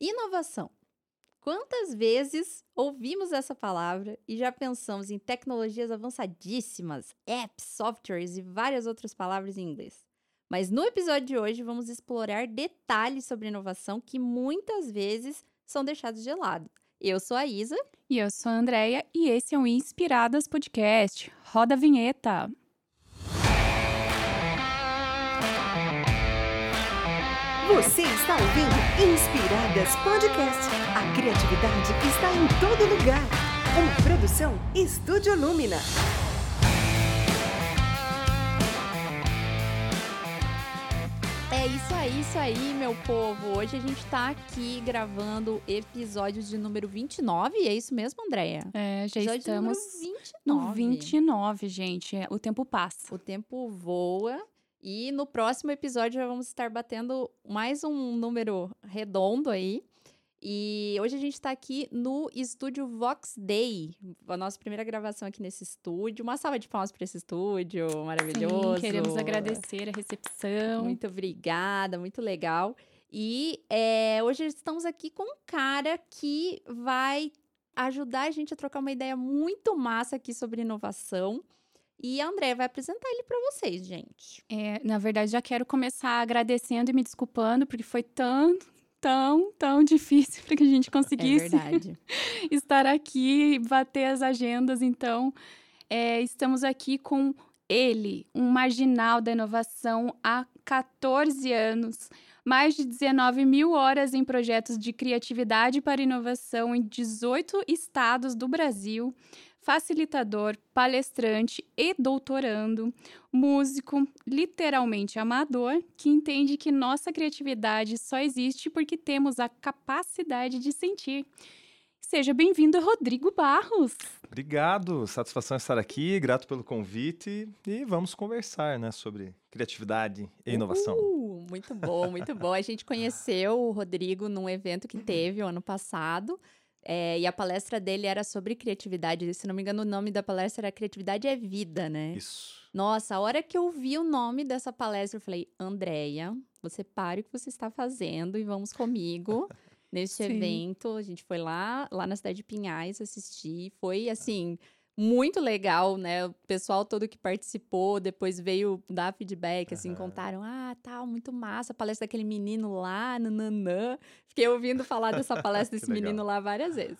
Inovação. Quantas vezes ouvimos essa palavra e já pensamos em tecnologias avançadíssimas, apps, softwares e várias outras palavras em inglês? Mas no episódio de hoje vamos explorar detalhes sobre inovação que muitas vezes são deixados de lado. Eu sou a Isa. E eu sou a Andrea e esse é o Inspiradas Podcast. Roda a vinheta! Você está ouvindo Inspiradas Podcast. A criatividade está em todo lugar. Uma produção Estúdio Lumina. É isso aí, isso aí, meu povo. Hoje a gente tá aqui gravando episódios de número 29, é isso mesmo, Andréia? É, já Episódio estamos número 29. no 29, gente. É, O tempo passa. O tempo voa. E no próximo episódio já vamos estar batendo mais um número redondo aí. E hoje a gente está aqui no estúdio Vox Day, a nossa primeira gravação aqui nesse estúdio. Uma salva de palmas para esse estúdio maravilhoso. Sim, queremos agradecer a recepção. Muito obrigada, muito legal. E é, hoje estamos aqui com um cara que vai ajudar a gente a trocar uma ideia muito massa aqui sobre inovação. E a André vai apresentar ele para vocês, gente. É, na verdade, já quero começar agradecendo e me desculpando, porque foi tão, tão, tão difícil para que a gente É conseguisse verdade. estar aqui e bater as agendas. Então, é, estamos aqui com ele, um marginal da inovação há 14 anos. Mais de 19 mil horas em projetos de criatividade para inovação em 18 estados do Brasil. Facilitador, palestrante e doutorando, músico, literalmente amador, que entende que nossa criatividade só existe porque temos a capacidade de sentir. Seja bem-vindo, Rodrigo Barros. Obrigado, satisfação estar aqui, grato pelo convite e vamos conversar, né, sobre criatividade e inovação. Uh, muito bom, muito bom. A gente conheceu o Rodrigo num evento que teve o ano passado. É, e a palestra dele era sobre criatividade. Se não me engano, o nome da palestra era Criatividade é Vida, né? Isso. Nossa, a hora que eu vi o nome dessa palestra, eu falei, Andréia, você pare o que você está fazendo e vamos comigo neste Sim. evento. A gente foi lá, lá na cidade de Pinhais assistir. Foi, assim, muito legal, né? O pessoal todo que participou depois veio dar feedback, assim, Aham. contaram, ah, tal, muito massa, a palestra daquele menino lá, nananã. Fiquei ouvindo falar dessa palestra desse menino lá várias vezes.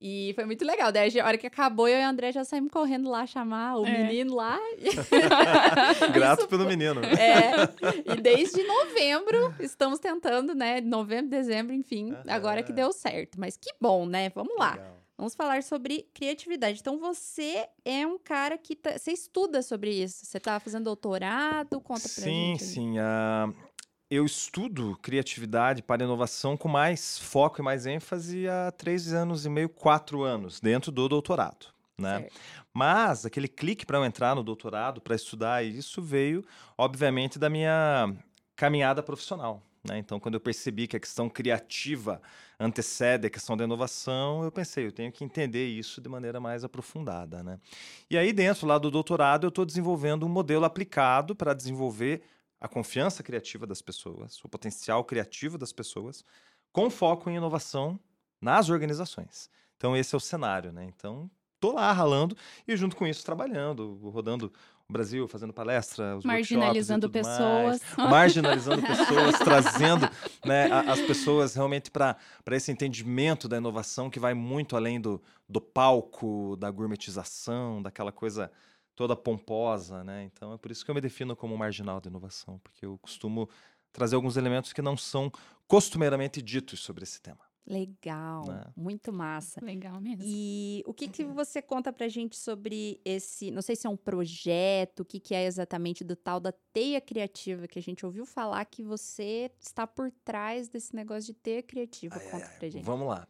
E foi muito legal. Daí, a hora que acabou, eu e o André já saímos correndo lá chamar o É. menino lá. Grato pelo menino. É, e desde novembro estamos tentando, né? Novembro, dezembro, enfim, Aham. agora que deu certo. Mas que bom, né? Vamos lá. Legal. Vamos falar sobre criatividade. Então, você é um cara que tá, você estuda sobre isso. Você tá fazendo doutorado? Conta pra Sim, gente. aí. sim. ah, eu estudo criatividade para inovação com mais foco e mais ênfase há três anos e meio, quatro anos, dentro do doutorado. Né? Certo. Mas aquele clique para eu entrar no doutorado, para estudar isso, veio, obviamente, da minha caminhada profissional. Né? Então, quando eu percebi que a questão criativa antecede a questão da inovação, eu pensei, eu tenho que entender isso de maneira mais aprofundada. Né? E aí, dentro lá do doutorado, eu estou desenvolvendo um modelo aplicado para desenvolver a confiança criativa das pessoas, o potencial criativo das pessoas, com foco em inovação nas organizações. Então, esse é o cenário. Né? Então, tô lá ralando e junto com isso trabalhando, rodando o Brasil, fazendo palestra, os workshops Marginalizando tudo pessoas. mais, marginalizando pessoas, trazendo né, a- as pessoas realmente para esse entendimento da inovação que vai muito além do, do palco, da gourmetização, daquela coisa toda pomposa, né? Então é por isso que eu me defino como marginal da inovação, porque eu costumo trazer alguns elementos que não são costumeiramente ditos sobre esse tema. Legal. Né? Muito massa. Legal mesmo. E o que, que você conta pra gente sobre esse, não sei se é um projeto, o que, que é exatamente do tal da teia criativa, que a gente ouviu falar que você está por trás desse negócio de teia criativa. Conta pra gente. Vamos lá.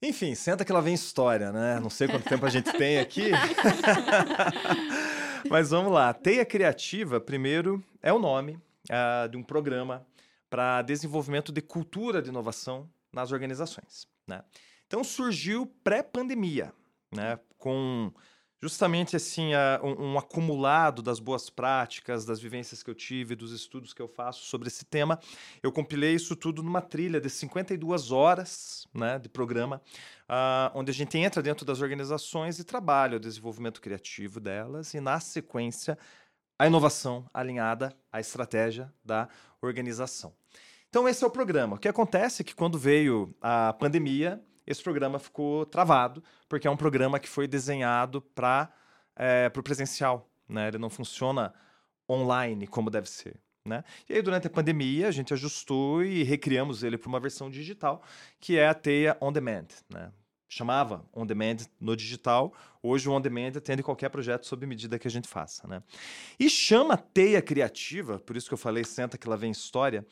Enfim, senta que lá vem história, né? Não sei quanto tempo a gente tem aqui. Mas vamos lá. Teia Criativa, primeiro, é o nome ah, de um programa para desenvolvimento de cultura de inovação nas organizações. Né? Então surgiu pré-pandemia, né? com justamente assim a- um, um acumulado das boas práticas, das vivências que eu tive, dos estudos que eu faço sobre esse tema. Eu compilei isso tudo numa trilha de 52 horas né, de programa, ah, onde a gente entra dentro das organizações e trabalha o desenvolvimento criativo delas e, na sequência, a inovação alinhada à estratégia da organização. Então, esse é o programa. O que acontece é que quando veio a pandemia, esse programa ficou travado, porque é um programa que foi desenhado para o presencial. Né? Ele não funciona online como deve ser. Né? E aí, durante a pandemia, a gente ajustou e recriamos ele para uma versão digital, que é a Teia On Demand. Né? Chamava On Demand no digital, hoje o On Demand atende qualquer projeto sob medida que a gente faça. Né? E chama Teia Criativa, por isso que eu falei, senta que lá vem história,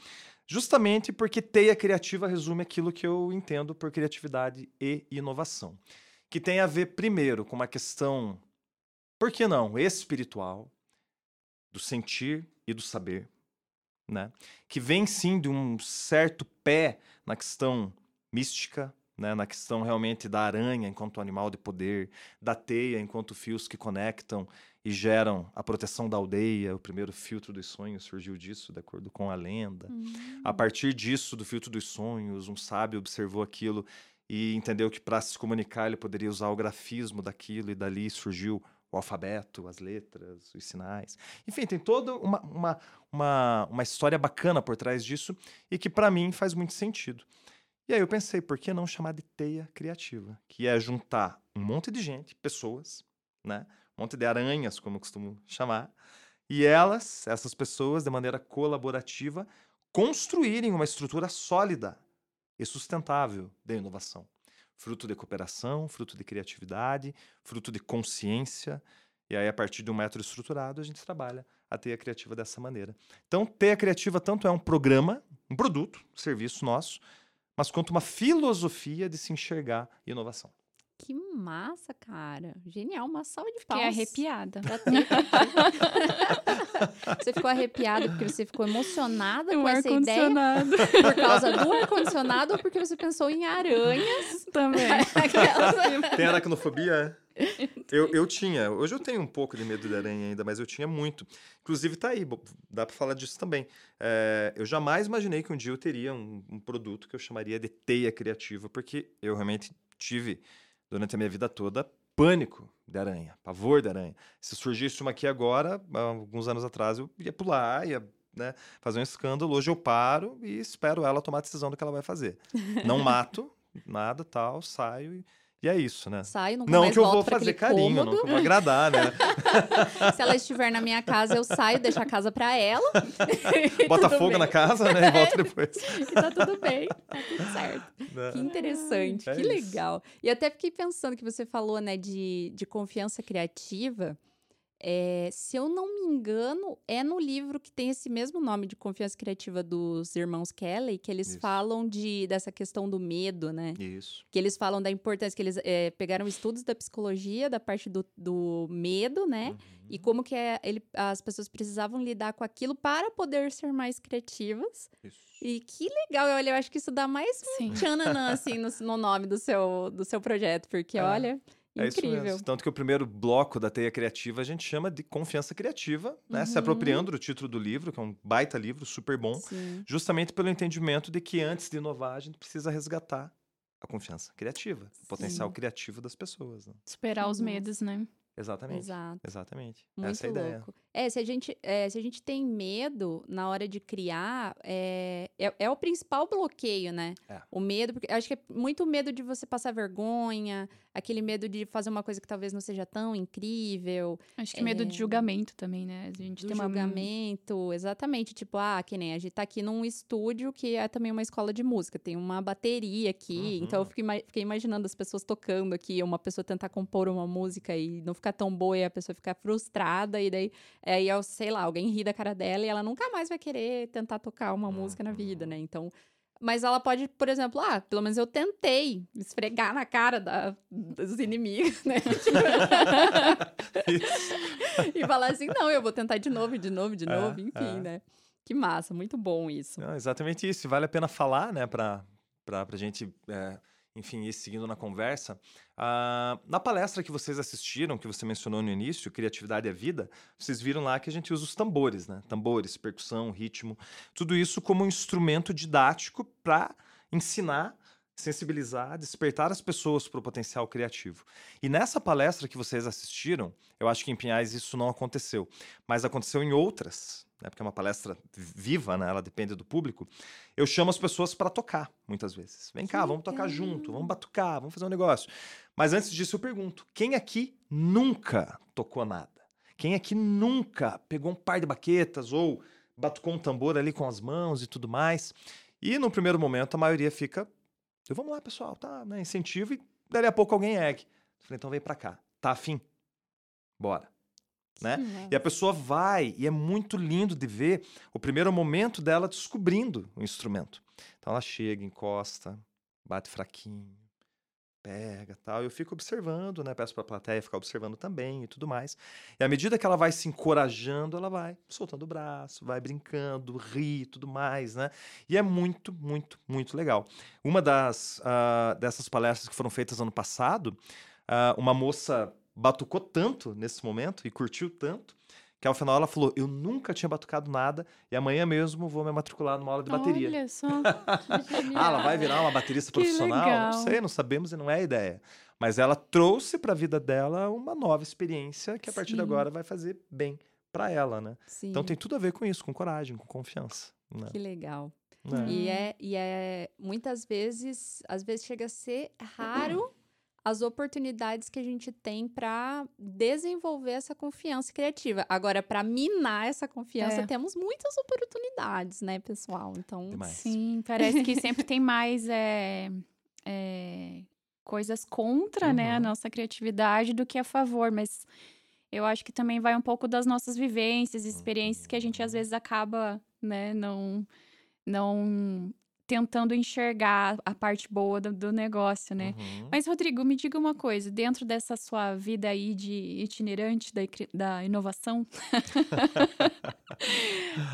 justamente porque Teia Criativa resume aquilo que eu entendo por criatividade e inovação, que tem a ver, primeiro, com uma questão, por que não, espiritual, do sentir e do saber, né? Que vem sim de um certo pé na questão mística, né? Na questão realmente da aranha enquanto animal de poder, da teia enquanto fios que conectam e geram a proteção da aldeia. O primeiro filtro dos sonhos surgiu disso, de acordo com a lenda. A partir disso, do filtro dos sonhos, um sábio observou aquilo e entendeu que para se comunicar ele poderia usar o grafismo daquilo e dali surgiu o alfabeto, as letras, os sinais. Enfim, tem toda uma, uma, uma, uma história bacana por trás disso e que para mim faz muito sentido. E aí eu pensei, por que não chamar de teia criativa? Que é juntar um monte de gente, pessoas, né? Monte de aranhas, como eu costumo chamar, e elas, essas pessoas, de maneira colaborativa, construírem uma estrutura sólida e sustentável de inovação. Fruto de cooperação, fruto de criatividade, fruto de consciência. E aí, a partir de um método estruturado, a gente trabalha a teia criativa dessa maneira. Então, teia criativa tanto é um programa, um produto, um serviço nosso, mas quanto uma filosofia de se enxergar inovação. Que massa, cara. Genial, uma salva de Fiquei palmas. arrepiada. Teia Criativa. você ficou arrepiada porque você ficou emocionada Um com essa ideia por causa do ar-condicionado ou porque você pensou em aranhas? também. Aquelas- Tem aracnofobia? é? Eu, eu tinha. Hoje eu tenho um pouco de medo de aranha ainda, mas eu tinha muito. Inclusive, tá aí, dá pra falar disso também. É, eu jamais imaginei que um dia eu teria um, um produto que eu chamaria de teia criativa, porque eu realmente tive, durante a minha vida toda, pânico de aranha, pavor de aranha. Se surgisse uma aqui agora, alguns anos atrás, eu ia pular, ia né, fazer um escândalo. Hoje eu paro e espero ela tomar a decisão do que ela vai fazer. Não mato, nada, tal, saio e, e é isso, né? Saio, nunca Não mais que eu vou fazer carinho, não que eu vou agradar, né? Se ela estiver na minha casa, eu saio, deixo a casa pra ela. Bota fogo bem. na casa, né? E volta depois. E tá tudo bem, tá tudo certo. né? Que interessante, É que isso. legal. E até fiquei pensando que você falou, né, de, de confiança criativa. É, se eu não me engano, é no livro que tem esse mesmo nome de confiança criativa dos irmãos Kelly, que eles Isso. falam de, dessa questão do medo, né? Isso. Que eles falam da importância, que eles é, pegaram estudos da psicologia, da parte do, do medo, né? Uhum. E como que é, ele, as pessoas precisavam lidar com aquilo para poder ser mais criativas. Isso. E que legal, olha, eu acho que isso dá mais Sim. tchananã, assim, no, no nome do seu, do seu projeto, porque, É, olha, É isso incrível. mesmo. Tanto que o primeiro bloco da teia criativa a gente chama de confiança criativa, né? Se Uhum. apropriando do título do livro, que é um baita livro, super bom, Sim. justamente pelo entendimento de que antes de inovar, a gente precisa resgatar a confiança criativa, o potencial Sim. criativo das pessoas. né? Superar os Nossa. medos, né? Exatamente. Exato. Exatamente. Muito Essa é a ideia. louco. É, se a gente, é, se a gente tem medo na hora de criar, é, é, é o principal bloqueio, né? É. O medo, porque acho que é muito medo de você passar vergonha, aquele medo de fazer uma coisa que talvez não seja tão incrível, Acho que medo de É. julgamento também, né? A gente do tem uma julgamento, exatamente. Tipo, ah, que nem a gente tá aqui num estúdio que é também uma escola de música, tem uma bateria aqui, então eu Uhum. fiquei, ima- fiquei imaginando as pessoas tocando aqui, uma pessoa tentar compor uma música e não ficar tão boa e a pessoa ficar frustrada, e daí, aí, eu sei lá, alguém ri da cara dela e ela nunca mais vai querer tentar tocar uma música na vida, Uhum. né? Então. Mas ela pode, por exemplo, ah, pelo menos eu tentei esfregar na cara da- dos inimigos, né? e falar assim, não, eu vou tentar de novo, de novo, de É, novo, enfim, é. né? Que massa, muito bom isso. Não, exatamente isso. Vale a pena falar, né, para a gente é, enfim, ir seguindo na conversa. Ah, na palestra que vocês assistiram, que você mencionou no início, Criatividade é Vida, vocês viram lá que a gente usa os tambores, né? Tambores, percussão, ritmo, tudo isso como um instrumento didático para ensinar sensibilizar, despertar as pessoas para o potencial criativo. E nessa palestra que vocês assistiram, eu acho que em Pinhais isso não aconteceu, mas aconteceu em outras, né, porque é uma palestra viva, né, ela depende do público. Eu chamo as pessoas para tocar, muitas vezes. Vem cá, vamos tocar junto, vamos batucar, vamos fazer um negócio. Mas antes disso eu pergunto, quem aqui nunca tocou nada? Quem aqui nunca pegou um par de baquetas ou batucou um tambor ali com as mãos e tudo mais? E no primeiro momento a maioria fica eu, vamos lá, pessoal, tá, né? Incentivo e dali a pouco alguém ergue. Eu falei, então vem para cá. Tá afim? Bora. Né? E a pessoa vai, e é muito lindo de ver o primeiro momento dela descobrindo o instrumento. Então ela chega, encosta, bate fraquinho, pega tal. Eu fico observando, né? Peço para a plateia ficar observando também e tudo mais. E à medida que ela vai se encorajando, ela vai soltando o braço, vai brincando, ri e tudo mais, né? E é muito, muito, muito legal. Uma das uh, dessas palestras que foram feitas ano passado, uh, uma moça batucou tanto nesse momento e curtiu tanto que ao final ela falou: Eu nunca tinha batucado nada e amanhã mesmo vou me matricular numa aula de bateria. Olha só. ah, ela vai virar uma baterista Que profissional? legal. Não sei, não sabemos e não é a ideia. Mas ela trouxe para a vida dela uma nova experiência que a partir de Sim. agora vai fazer bem para ela, né? Sim, Então tem tudo a ver com isso, com coragem, com confiança. Né? que legal. Né? E é, e é muitas vezes, às vezes chega a ser raro as oportunidades que a gente tem para desenvolver essa confiança criativa. Agora, para minar essa confiança, É. temos muitas oportunidades, né, pessoal? Então, Demais. Sim, parece que sempre tem mais é, é, coisas contra né, a Uhum. nossa criatividade do que a favor, mas eu acho que também vai um pouco das nossas vivências, experiências que a gente às vezes acaba né, não, não tentando enxergar a parte boa do, do negócio, né? Uhum. Mas, Rodrigo, me diga uma coisa, dentro dessa sua vida aí de itinerante da, da inovação,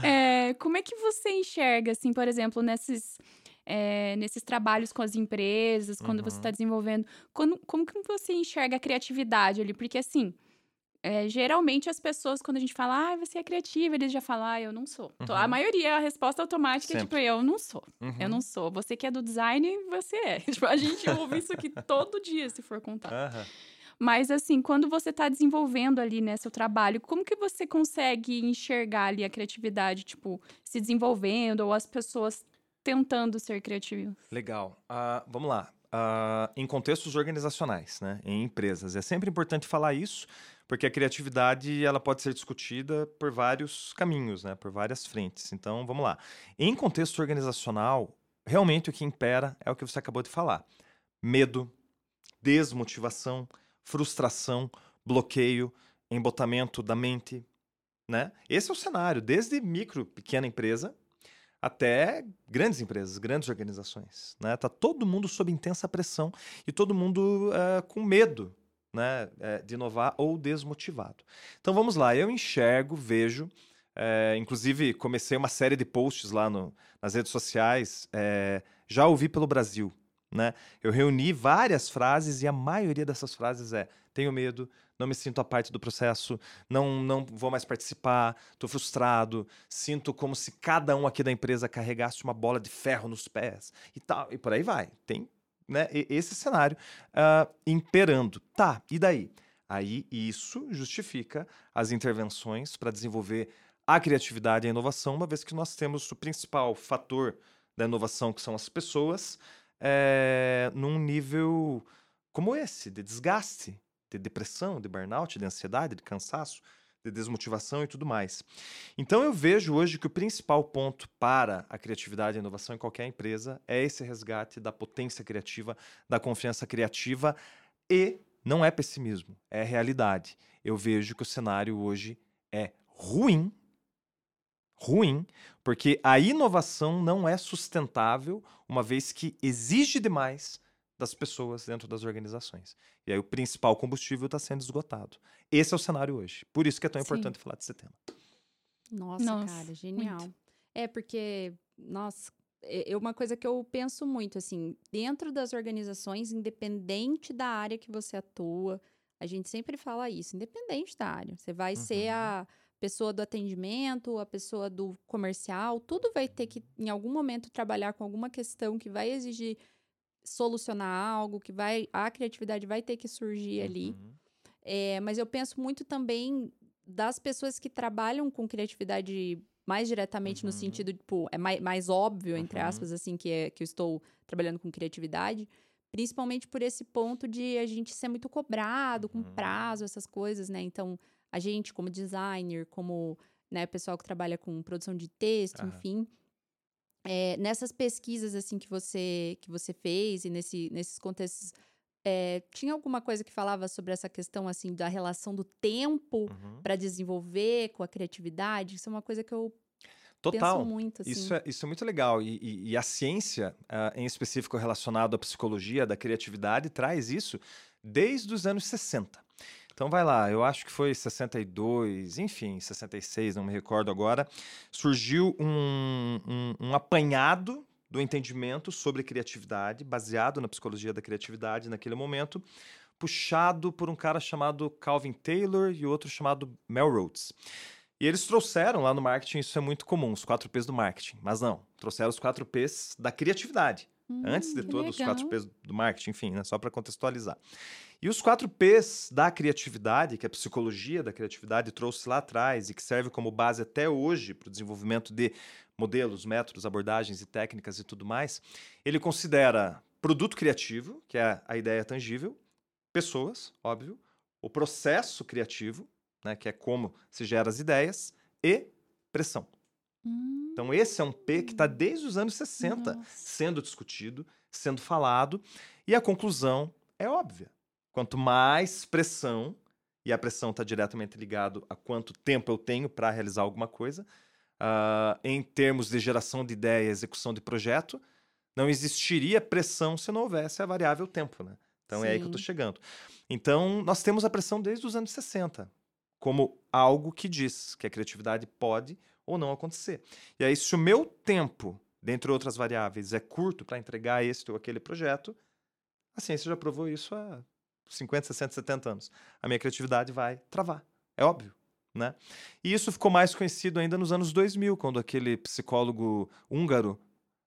é, como é que você enxerga, assim, por exemplo, nesses, é, nesses trabalhos com as empresas, quando você Uhum. está desenvolvendo, quando- como que você enxerga a criatividade ali? Porque, assim, é, geralmente as pessoas, quando a gente fala, ah, você é criativa, eles já falam, ah, eu não sou. Então, A Uhum. maioria, a resposta automática é tipo, Sempre. eu não sou. Uhum. Eu não sou. Você que é do design, você é. Tipo, a gente ouve isso aqui todo dia, se for contar. Aham. Mas, assim, quando você está desenvolvendo ali, né, seu trabalho, como que você consegue enxergar ali a criatividade, tipo, se desenvolvendo ou as pessoas tentando ser criativas? Legal. Ah, vamos lá. Ah, em contextos organizacionais, né? em empresas. É sempre importante falar isso, porque a criatividade ela pode ser discutida por vários caminhos, né? por várias frentes. Então, vamos lá. Em contexto organizacional, realmente o que impera é o que você acabou de falar: medo, desmotivação, frustração, bloqueio, embotamento da mente. Né? Esse é o cenário, desde micro, pequena empresa, até grandes empresas, grandes organizações. Né? Tá todo mundo sob intensa pressão e todo mundo eh, com medo né, eh, de inovar ou desmotivado. Então vamos lá, eu enxergo, vejo, eh, inclusive comecei uma série de posts lá no- nas redes sociais, eh, já ouvi pelo Brasil. Né? Eu reuni várias frases e a maioria dessas frases é: tenho medo, não me sinto a parte do processo, não, não vou mais participar, estou frustrado, sinto como se cada um aqui da empresa carregasse uma bola de ferro nos pés e tal, e por aí vai. Tem né, esse cenário ah, imperando. Tá, e daí? Aí isso justifica as intervenções para desenvolver a criatividade e a inovação, uma vez que nós temos o principal fator da inovação, que são as pessoas, é, num nível como esse, de desgaste, de depressão, de burnout, de ansiedade, de cansaço, de desmotivação e tudo mais. Então eu vejo hoje que o principal ponto para a criatividade e a inovação em qualquer empresa é esse resgate da potência criativa, da confiança criativa e não é pessimismo, é realidade. Eu vejo que o cenário hoje é ruim, ruim, porque a inovação não é sustentável, uma vez que exige demais das pessoas dentro das organizações. E aí o principal combustível está sendo esgotado. Esse é o cenário hoje. Por isso que é tão Sim. importante falar desse tema. Nossa, Nossa, cara, genial. É porque, nossa, é é uma coisa que eu penso muito, assim, dentro das organizações, independente da área que você atua, a gente sempre fala isso, independente da área. Você vai ser Uhum. a pessoa do atendimento, a pessoa do comercial, tudo vai ter que, em algum momento, trabalhar com alguma questão que vai exigir solucionar algo, que vai. A criatividade vai ter que surgir ali. Uhum. É, mas eu penso muito também das pessoas que trabalham com criatividade mais diretamente no Uhum. sentido, tipo, é mais, mais óbvio, entre Uhum. aspas, assim, que, é, que eu estou trabalhando com criatividade. Principalmente por esse ponto de a gente ser muito cobrado, com Uhum. prazo, essas coisas, né? Então, a gente, como designer, como né, pessoal que trabalha com produção de texto, enfim. É, nessas pesquisas, assim, que você, que você fez e nesse, nesses contextos é, tinha alguma coisa que falava sobre essa questão assim da relação do tempo Uhum. para desenvolver com a criatividade? Isso é uma coisa que eu Total. penso muito assim. Isso é, isso é muito legal. E, e- e a ciência, ah, em específico relacionado à psicologia da criatividade, traz isso desde os anos 60. Então vai lá, eu acho que foi 62, enfim, 66, não me recordo agora. Surgiu um, um- um apanhado do entendimento sobre criatividade, baseado na psicologia da criatividade naquele momento, puxado por um cara chamado Calvin Taylor e outro chamado Mel Rhodes. E eles trouxeram lá no marketing, isso é muito comum, os quatro P's do marketing. Mas não, trouxeram os quatro P's da criatividade. Antes de Hum, todos os quatro. P's do marketing, enfim, né, só para contextualizar. E os quatro P's da criatividade, que a psicologia da criatividade trouxe lá atrás e que serve como base até hoje para o desenvolvimento de modelos, métodos, abordagens e técnicas e tudo mais, ele considera produto criativo, que é a ideia tangível, pessoas, óbvio, o processo criativo, né, que é como se gera as ideias, e pressão. Hum, Então, esse é um P que está desde os anos 60 nossa. sendo discutido, sendo falado, e a conclusão é óbvia. Quanto mais pressão, e a pressão está diretamente ligado a quanto tempo eu tenho para realizar alguma coisa, ah, em termos de geração de ideia e execução de projeto, não existiria pressão se não houvesse a variável tempo, né? Então é aí que eu estou Sim. chegando. Então, nós temos a pressão desde os anos 60, como algo que diz que a criatividade pode ou não acontecer. E aí, se o meu tempo, dentre outras variáveis, é curto para entregar este ou aquele projeto, a ciência já provou isso há 50, 60, 70 anos. A minha criatividade vai travar. É óbvio. Né? E isso ficou mais conhecido ainda nos anos 2000, quando aquele psicólogo húngaro,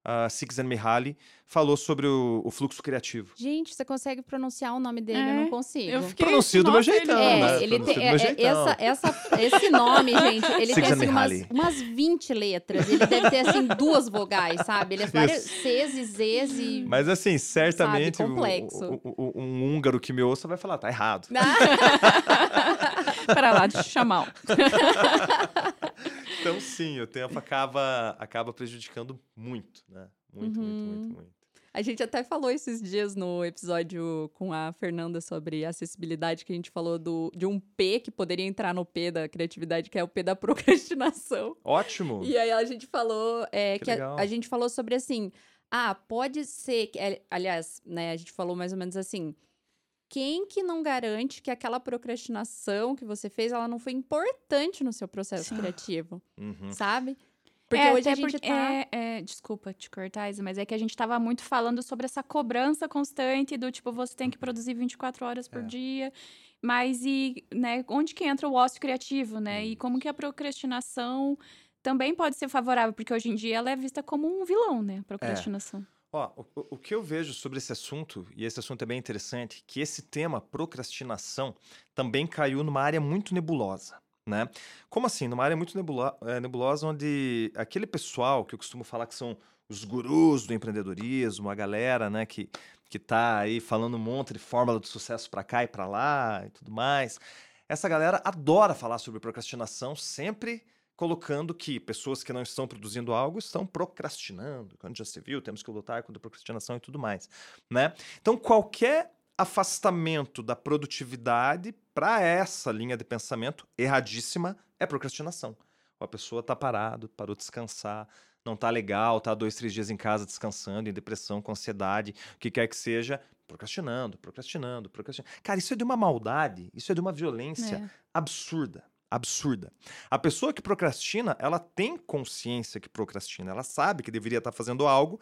uh, Csikszentmihalyi, falou sobre o, o fluxo criativo. Gente, você consegue pronunciar o nome dele? Eu É, não consigo. Eu fiquei, Pronuncio do meu jeitão, É, né? ele tem, é, é, jeitão. essa, essa, esse nome, gente, ele tem assim, umas, umas 20 letras. Ele deve ter, assim, duas vogais, sabe? Ele é vários Isso. Cs e Zs e... Mas assim, certamente o- complexo. o- o- o- um húngaro que me ouça vai falar, tá errado. Para lá de chamar. Então, sim, o tempo acaba, acaba prejudicando muito, né? Muito, muito, Uhum. muito, muito. A gente até falou esses dias no episódio com a Fernanda sobre acessibilidade, que a gente falou do, de um P que poderia entrar no P da criatividade, que é o P da procrastinação. Ótimo! E aí a gente falou é, Que que, a, a gente falou sobre assim, ah, pode ser, que- é, aliás, né, a gente falou mais ou menos assim, quem que não garante que aquela procrastinação que você fez, ela não foi importante no seu processo Sim. criativo, Uhum. sabe? Porque É, hoje a gente porque- tá... é, é, desculpa te cortar, Isa, mas é que a gente tava muito falando sobre essa cobrança constante do tipo, você tem que produzir 24 horas por É. dia. Mas e, né, onde que entra o ócio criativo, né? E como que a procrastinação também pode ser favorável, porque hoje em dia ela é vista como um vilão, né? A procrastinação. Ó, o, o- que eu vejo sobre esse assunto, e esse assunto é bem interessante, que esse tema, procrastinação, também caiu numa área muito nebulosa. Né? Como assim? Numa área muito eh, nebulosa, onde aquele pessoal que eu costumo falar que são os gurus do empreendedorismo, a galera né, que, que tá aí falando um monte de fórmula de sucesso para cá e para lá e tudo mais, essa galera adora falar sobre procrastinação, sempre colocando que pessoas que não estão produzindo algo estão procrastinando. Quando já se viu, temos que lutar contra a procrastinação e tudo mais, né? Então, qualquer afastamento da produtividade para essa linha de pensamento erradíssima é procrastinação. A pessoa tá parado, parou de descansar, não tá legal, tá dois, três dias em casa descansando, em depressão, com ansiedade, o que quer que seja, procrastinando, procrastinando, procrastinando. Cara, isso é de uma maldade, isso é de uma violência É. absurda, absurda. A pessoa que procrastina, ela tem consciência que procrastina, ela sabe que deveria estar fazendo algo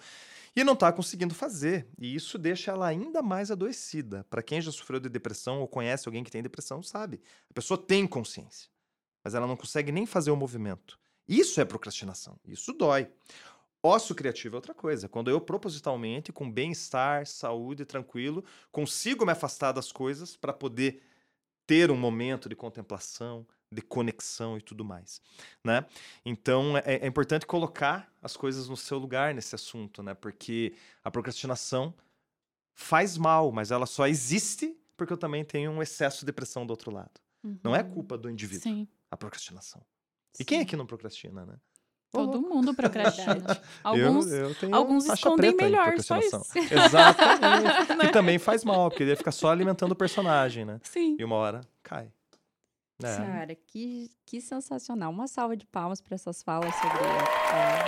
e não está conseguindo fazer. E isso deixa ela ainda mais adoecida. Para quem já sofreu de depressão ou conhece alguém que tem depressão, sabe. A pessoa tem consciência, mas ela não consegue nem fazer o movimento. Isso é procrastinação. Isso dói. Ócio criativo é outra coisa. Quando eu propositalmente, com bem-estar, saúde, tranquilo, consigo me afastar das coisas para poder ter um momento de contemplação, de conexão e tudo mais, né? Então é, é, importante colocar as coisas no seu lugar nesse assunto, né? Porque a procrastinação faz mal, mas ela só existe porque eu também tenho um excesso de depressão do outro lado. Uhum. Não é uhum. culpa do indivíduo. Sim. A procrastinação. Sim. E quem é que não procrastina, né? Todo mundo procrastina. Alguns, eu, eu alguns escondem melhor, só isso. Exatamente. né? E também faz mal, porque ele fica só alimentando o personagem, né? Sim. E uma hora cai. É. Cara, que, que sensacional. Uma salva de palmas para essas falas sobre a,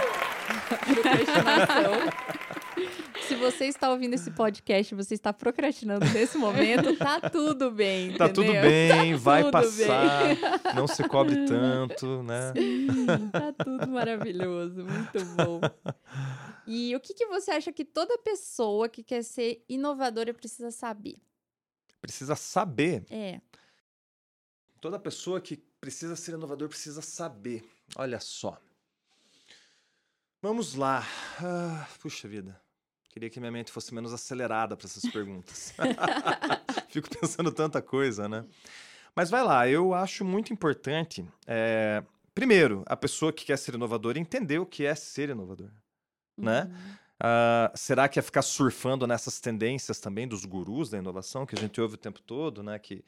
a procrastinação. Se você está ouvindo esse podcast e você está procrastinando nesse momento, tá tudo bem. Tá tudo bem, tá vai tudo passar. Bem. Não se cobre tanto, né? Sim, tá tudo maravilhoso, muito bom. E o que, que você acha que toda pessoa que quer ser inovadora precisa saber? Precisa saber? É. Toda pessoa que precisa ser inovador precisa saber. Olha só. Vamos lá. Ah, puxa vida. Queria que minha mente fosse menos acelerada para essas perguntas. Fico pensando tanta coisa, né? Mas vai lá, eu acho muito importante. É... Primeiro, a pessoa que quer ser inovadora entender o que é ser inovador, né? uhum. né? Uh, será que é ficar surfando nessas tendências também dos gurus da inovação que a gente ouve o tempo todo, né? Que,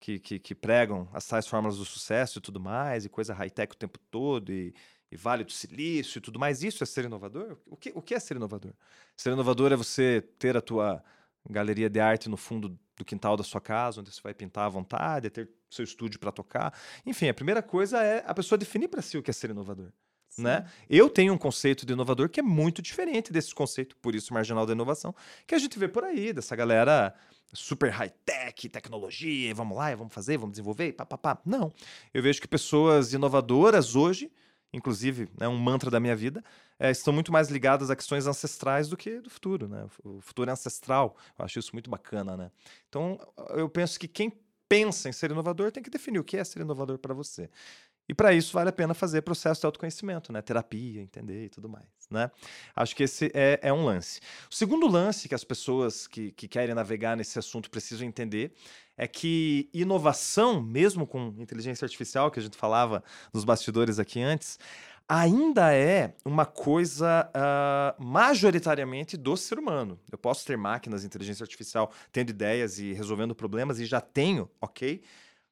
que, que, que pregam as tais fórmulas do sucesso e tudo mais, e coisa high-tech o tempo todo, e, e Vale do Silício e tudo mais. Isso é ser inovador? O que, o que é ser inovador? Ser inovador é você ter a tua galeria de arte no fundo do quintal da sua casa, onde você vai pintar à vontade, é ter seu estúdio para tocar. Enfim, a primeira coisa é a pessoa definir para si o que é ser inovador. Né? Eu tenho um conceito de inovador que é muito diferente desse conceito, por isso marginal da inovação, que a gente vê por aí, dessa galera super high-tech, tecnologia, vamos lá, vamos fazer, vamos desenvolver, pá, pá, pá. Não. Eu vejo que pessoas inovadoras hoje inclusive, é né, um mantra da minha vida, é, estão muito mais ligadas a questões ancestrais do que do futuro, né? O futuro é ancestral, eu acho isso muito bacana, né? Então, eu penso que quem pensa em ser inovador tem que definir o que é ser inovador para você. E para isso vale a pena fazer processo de autoconhecimento, né? Terapia, entender e tudo mais, né? Acho que esse é, é um lance. O segundo lance que as pessoas que, que querem navegar nesse assunto precisam entender é que inovação, mesmo com inteligência artificial, que a gente falava nos bastidores aqui antes, ainda é uma coisa uh, majoritariamente do ser humano. Eu posso ter máquinas inteligência artificial tendo ideias e resolvendo problemas, e já tenho, ok?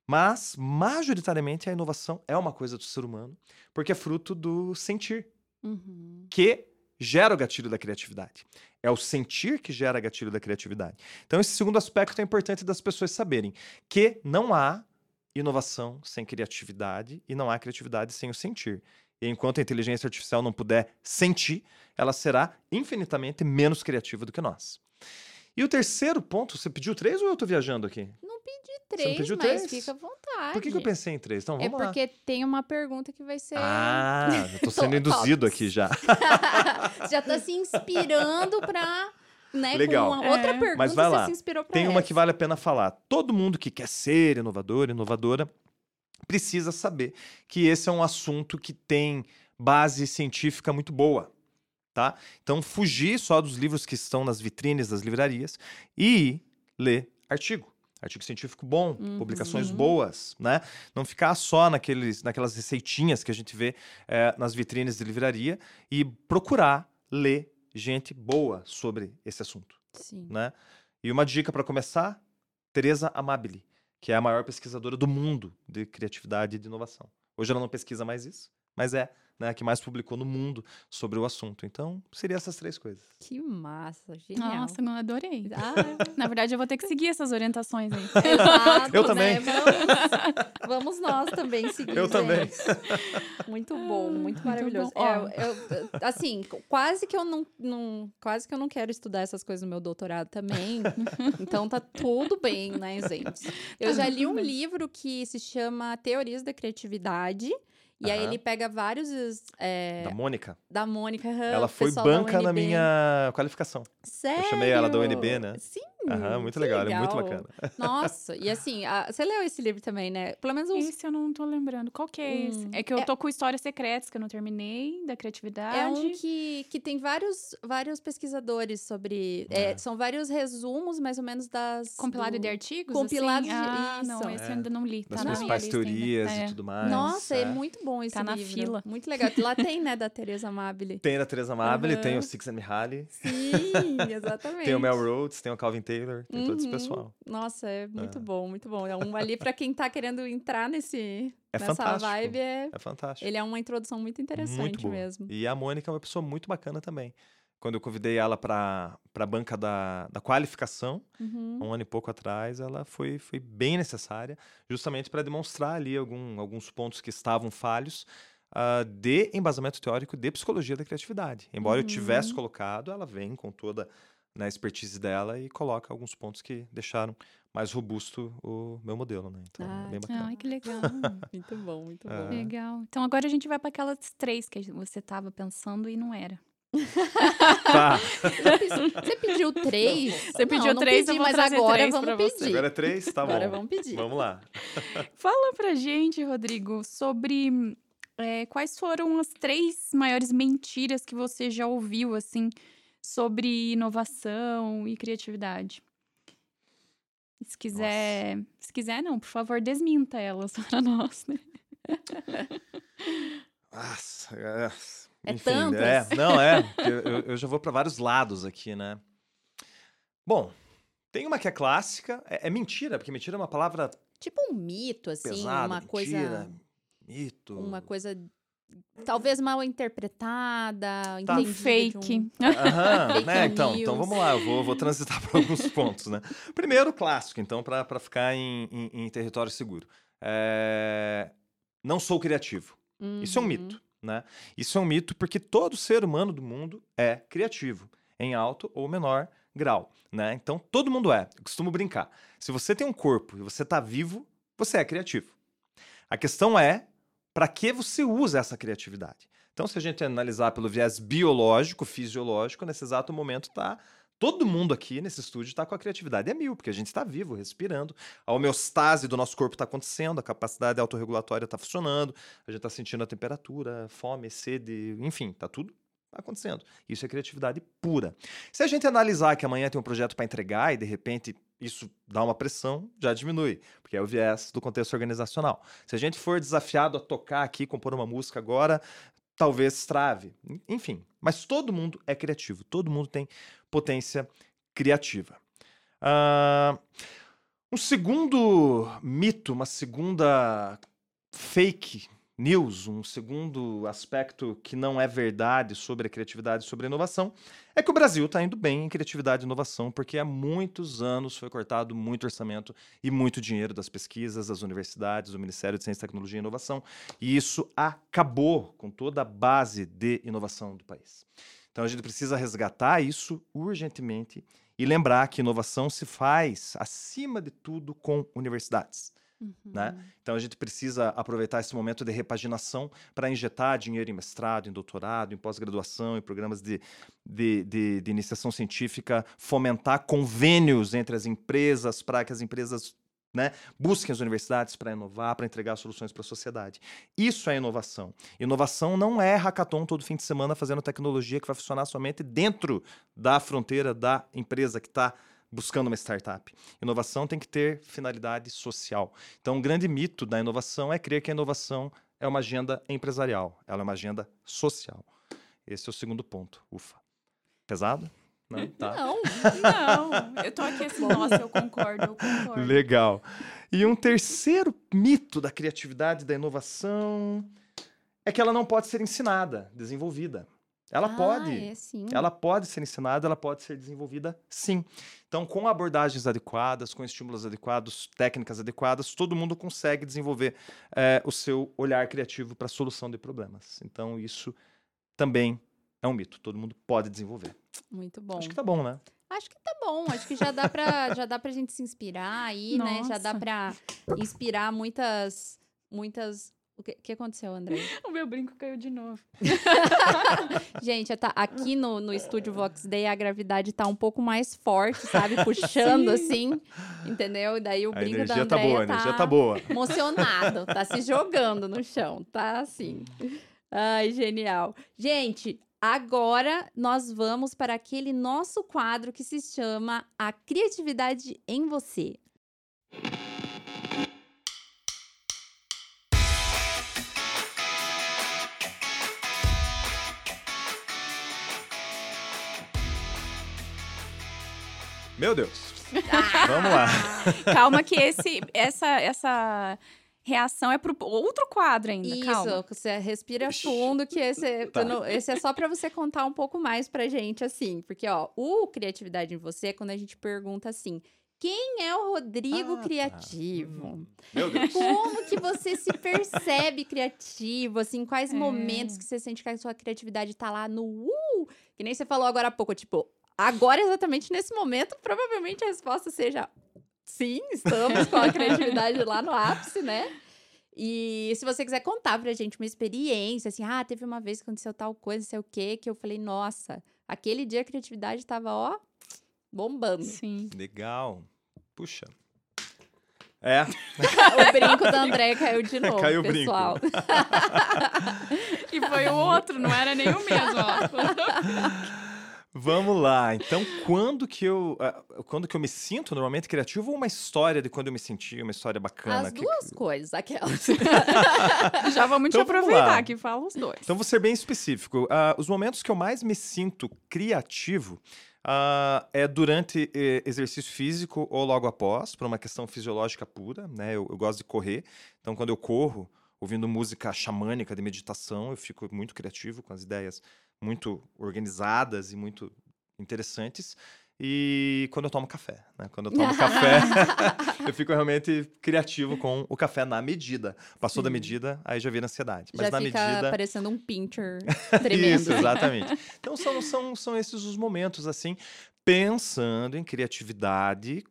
Mas, majoritariamente, a inovação é uma coisa do ser humano, porque é fruto do sentir, uhum. que gera o gatilho da criatividade. É o sentir que gera gatilho da criatividade. Então, esse segundo aspecto é importante das pessoas saberem que não há inovação sem criatividade e não há criatividade sem o sentir. E enquanto a inteligência artificial não puder sentir, ela será infinitamente menos criativa do que nós. E o terceiro ponto, você pediu três ou eu estou viajando aqui? Não três, mas três? fica à vontade. Por que, que, eu pensei em três? Então, é vamos É porque lá. tem uma pergunta que vai ser... Ah, eu tô sendo induzido aqui já. já está se inspirando para... Né, Legal. Com uma outra é. pergunta Mas vai lá. se inspirou Tem essa. uma que vale a pena falar. Todo mundo que quer ser inovador, inovadora, precisa saber que esse é um assunto que tem base científica muito boa tá? Então, fugir só dos livros que estão nas vitrines das livrarias e ler artigo. Artigo científico bom, uhum. publicações boas, né? Não ficar só naqueles, naquelas receitinhas que a gente vê é, nas vitrines de livraria e procurar ler gente boa sobre esse assunto, Sim. né? E uma dica para começar, Teresa Amabile, que é a maior pesquisadora do mundo de criatividade e de inovação. Hoje ela não pesquisa mais isso, mas é né, que mais publicou no mundo sobre o assunto. Então, seria essas três coisas. Que massa, genial. Nossa, eu adorei. Ah, Na verdade, eu vou ter que seguir essas orientações aí. exato, Eu né? também. Vamos, vamos nós também seguir. Eu também. gente. Muito bom, muito maravilhoso. bom. É, eu- eu- assim, quase que eu não, não- quase que eu não quero estudar essas coisas no meu doutorado também. então tá tudo bem, né, gente? Eu já li um livro que se chama Teorias da Criatividade. E aí Aham. ele pega vários é, Da Mônica. da Mônica. ela foi banca na minha qualificação. Sério? chamei ela da UNB, né? Sim. Aham, muito que legal, é muito legal. bacana. Nossa, e assim, a- você leu esse livro também, né? Pelo menos uns Esse eu não tô lembrando. Qual que é esse? Hum, É que eu é- tô com histórias secretas que eu não terminei, da criatividade. É um que, que tem vários, vários pesquisadores sobre. é, É. São vários resumos, mais ou menos, das. Compilado do- de artigos? compilado assim? de- Ah, não, isso. esse É, eu ainda não li. Das tá na minha principais teorias É. e tudo mais. Nossa, é. é. muito bom esse Tá na livro. fila. Muito legal. Lá tem, né, da Teresa Amabile. Tem a Teresa Amabile, tem Aham. o Six and Mihaly, Sim, exatamente. tem o Mel Rhodes, tem o Calvin Taylor, tem todo esse Uhum. pessoal. Nossa, é muito É. bom, muito bom. É um ali pra quem tá querendo entrar nesse, É nessa fantástico. vibe. É, É fantástico. ele é uma introdução muito interessante muito mesmo. E a Mônica é uma pessoa muito bacana também. Quando eu convidei ela para a banca da, da qualificação, Uhum. um ano e pouco atrás, ela foi, foi bem necessária, justamente para demonstrar ali algum, alguns pontos que estavam falhos ah, de embasamento teórico de psicologia da criatividade. Embora eu tivesse Uhum. colocado, ela vem com toda a expertise dela e coloca alguns pontos que deixaram mais robusto o meu modelo, né? Então, Ah, é bem que bacana. Ai, que legal. Muito bom, muito É. bom. legal. Então agora a gente vai para aquelas três que você tava pensando e não era. Tá, Você pediu três? Você pediu não três, eu pedi, mas agora três vamos você. pedir. agora é três, tá Agora bom. vamos pedir. Vamos lá. Fala pra gente, Rodrigo, sobre é, quais foram as três maiores mentiras que você já ouviu, assim, sobre inovação e criatividade. Se quiser, se quiser, não, por favor, desminta elas para nós, né? Nossa, é, É enfim, tantas. É, não, é. Eu, eu já vou para vários lados aqui, né? Bom, tem uma que é clássica. É, é mentira, porque mentira é uma palavra Tipo um mito, assim, pesada. uma mentira, coisa. mito. Uma coisa talvez mal interpretada, Tá. fake. um- Aham, Fake né? Então, então vamos lá, eu vou, vou transitar por alguns pontos, né? Primeiro, clássico, então, para ficar em, em- em território seguro. É, Não sou criativo. Isso é um Uhum. mito, né? Isso é um mito porque todo ser humano do mundo é criativo, em alto ou menor grau, né? Então, todo mundo é. Eu costumo brincar. Se você tem um corpo e você está vivo, você é criativo. A questão é para que você usa essa criatividade. Então, se a gente analisar pelo viés biológico, fisiológico, nesse exato momento tá todo mundo aqui nesse estúdio está com a criatividade é mil, porque a gente está vivo, respirando, a homeostase do nosso corpo está acontecendo, a capacidade autorregulatória está funcionando, a gente está sentindo a temperatura, fome, sede, enfim, está tudo acontecendo. Isso é criatividade pura. Se a gente analisar que amanhã tem um projeto para entregar e de repente isso dá uma pressão, já diminui, porque é o viés do contexto organizacional. Se a gente for desafiado a tocar aqui, compor uma música agora, talvez trave. Enfim, mas todo mundo é criativo, todo mundo tem potência criativa. Ah, um segundo mito, uma segunda fake news, um segundo aspecto que não é verdade sobre a criatividade e sobre a inovação, é que o Brasil está indo bem em criatividade e inovação, porque há muitos anos foi cortado muito orçamento e muito dinheiro das pesquisas, das universidades, do Ministério de Ciência, Tecnologia e Inovação, e isso acabou com toda a base de inovação do país. Então a gente precisa resgatar isso urgentemente e lembrar que inovação se faz, acima de tudo, com universidades. Né? Então a gente precisa aproveitar esse momento de repaginação para injetar dinheiro em mestrado, em doutorado, em pós-graduação, em programas de, de, de, de iniciação científica, fomentar convênios entre as empresas para que as empresas né, busquem as universidades para inovar, para entregar soluções para a sociedade. Isso é inovação. Inovação não é hackathon todo fim de semana fazendo tecnologia que vai funcionar somente dentro da fronteira da empresa que está buscando uma startup. Inovação tem que ter finalidade social. Então, um grande mito da inovação é crer que a inovação é uma agenda empresarial, ela é uma agenda social. Esse é o segundo ponto. Ufa. Pesado? Não? Tá. Não, Não, eu tô aqui assim, nossa, eu concordo, eu concordo. Legal. E um terceiro mito da criatividade da inovação é que ela não pode ser ensinada, desenvolvida. Ela Ah, pode. É, sim. Ela pode ser ensinada, ela pode ser desenvolvida, sim. Então, com abordagens adequadas, com estímulos adequados, técnicas adequadas, todo mundo consegue desenvolver eh, o seu olhar criativo para a solução de problemas. Então, isso também é um mito. Todo mundo pode desenvolver. Muito bom. Acho que tá bom, né? Acho que tá bom. Acho que já dá pra, já dá pra gente se inspirar aí, né? Já dá Nossa. pra inspirar muitas. Muitas. O que, que aconteceu, André? O meu brinco caiu de novo. Gente, tá, aqui no, no estúdio Vox Day a gravidade tá um pouco mais forte, sabe? Puxando assim, entendeu? E daí o A brinco da energia tá boa, energia tá boa. emocionado, tá se jogando no chão, tá assim. Ai, genial. Gente, agora nós vamos para aquele nosso quadro que se chama A Criatividade em Você. Meu Deus. Vamos lá. Calma que esse, essa, essa reação é pro outro quadro ainda, Isso, calma. você respira fundo, que esse, Tá. não- esse é só para você contar um pouco mais pra gente, assim. Porque, ó, o Criatividade em Você é quando a gente pergunta assim, quem é o Rodrigo Ah, tá. Criativo? Hum, Meu Deus. Como que você se percebe criativo, assim, quais É. momentos que você sente que a sua criatividade tá lá no uh, que nem você falou agora há pouco, tipo, agora exatamente nesse momento, provavelmente a resposta seja sim, estamos com a criatividade lá no ápice, né? E se você quiser contar pra gente uma experiência, assim, ah, teve uma vez que aconteceu tal coisa, não sei o quê, que eu falei, nossa, aquele dia a criatividade tava, ó, bombando. Sim. Legal. Puxa. É, o brinco da André caiu de novo, Caiu o brinco. pessoal. E foi o outro, não era nem o mesmo, ó. vamos lá. Então, quando que eu, ah, quando que eu me sinto normalmente criativo ou uma história de quando eu me senti, uma história bacana? As Que- duas coisas, aquelas. Já vamos te Então, vamos aproveitar lá. aqui, fala os dois. Então, vou ser bem específico. Ah, os momentos que eu mais me sinto criativo ah, é durante eh, exercício físico ou logo após, por uma questão fisiológica pura, né? Eu, eu gosto de correr, então quando eu corro, ouvindo música xamânica de meditação, eu fico muito criativo, com as ideias muito organizadas e muito interessantes. E quando eu tomo café, né? Quando eu tomo café, eu fico realmente criativo com o café na medida. Passou da Sim. medida, aí já vira ansiedade. Mas Já na fica medida. parecendo um pincher tremendo. Isso, exatamente. Então são, são, são esses os momentos, assim, pensando em criatividade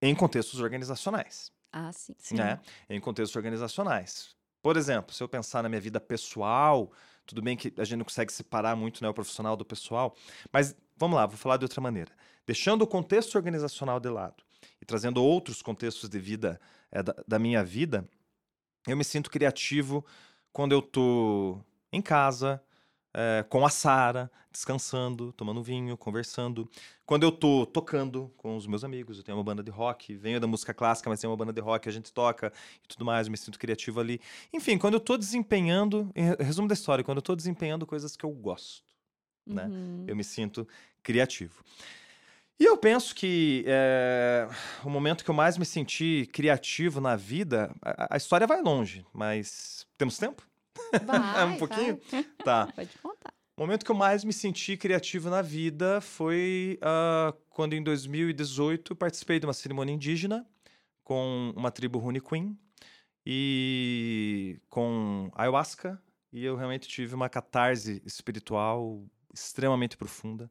em contextos organizacionais, Ah, sim. Sim. né? Em contextos organizacionais. Por exemplo, se eu pensar na minha vida pessoal, tudo bem que a gente não consegue separar muito né, o profissional do pessoal, mas vamos lá, vou falar de outra maneira. Deixando o contexto organizacional de lado e trazendo outros contextos de vida eh, da, da minha vida, eu me sinto criativo quando eu tô em casa, eh, com a Sara, descansando, tomando vinho, conversando. Quando eu tô tocando com os meus amigos, eu tenho uma banda de rock, venho da música clássica, mas tem uma banda de rock, a gente toca e tudo mais, eu me sinto criativo ali. Enfim, quando eu tô desempenhando, em re- resumo da história, quando eu tô desempenhando coisas que eu gosto, né? Uhum. eu me sinto criativo. E eu penso que eh, o momento que eu mais me senti criativo na vida, a, a história vai longe, mas temos tempo? Vai, um pouquinho? vai. Tá. Pode contar. O momento que eu mais me senti criativo na vida foi ah, quando, em 2018, participei de uma cerimônia indígena com uma tribo Rune Queen e com ayahuasca. E eu realmente tive uma catarse espiritual extremamente profunda,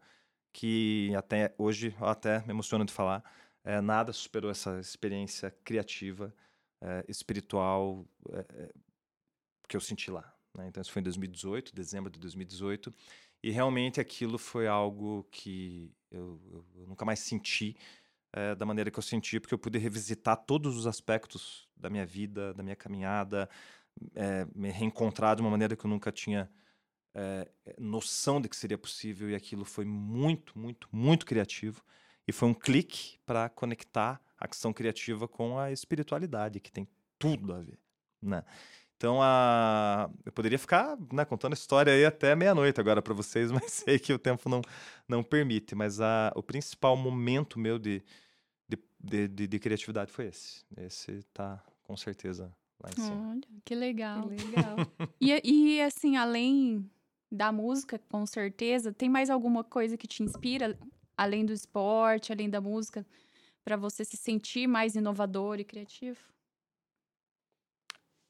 que até hoje, até me emociono de falar, eh, nada superou essa experiência criativa, eh, espiritual, eh, que eu senti lá. né? Então, isso foi em 2018, dezembro de 2018. E realmente aquilo foi algo que eu, eu- eu nunca mais senti eh, da maneira que eu senti, porque eu pude revisitar todos os aspectos da minha vida, da minha caminhada, eh, me reencontrar de uma maneira que eu nunca tinha eh, noção de que seria possível. E aquilo foi muito, muito, muito criativo. E foi um clique para conectar a questão criativa com a espiritualidade, que tem tudo a ver, né? Então, a... eu poderia ficar né, contando a história aí até meia-noite agora para vocês, mas sei que o tempo não, não permite. Mas a... o principal momento meu de, de, de, de- de criatividade foi esse. Esse tá com certeza lá em cima. Olha, que legal. Que legal. E, e assim, além da música, com certeza, tem mais alguma coisa que te inspira, além do esporte, além da música, para você se sentir mais inovador e criativo?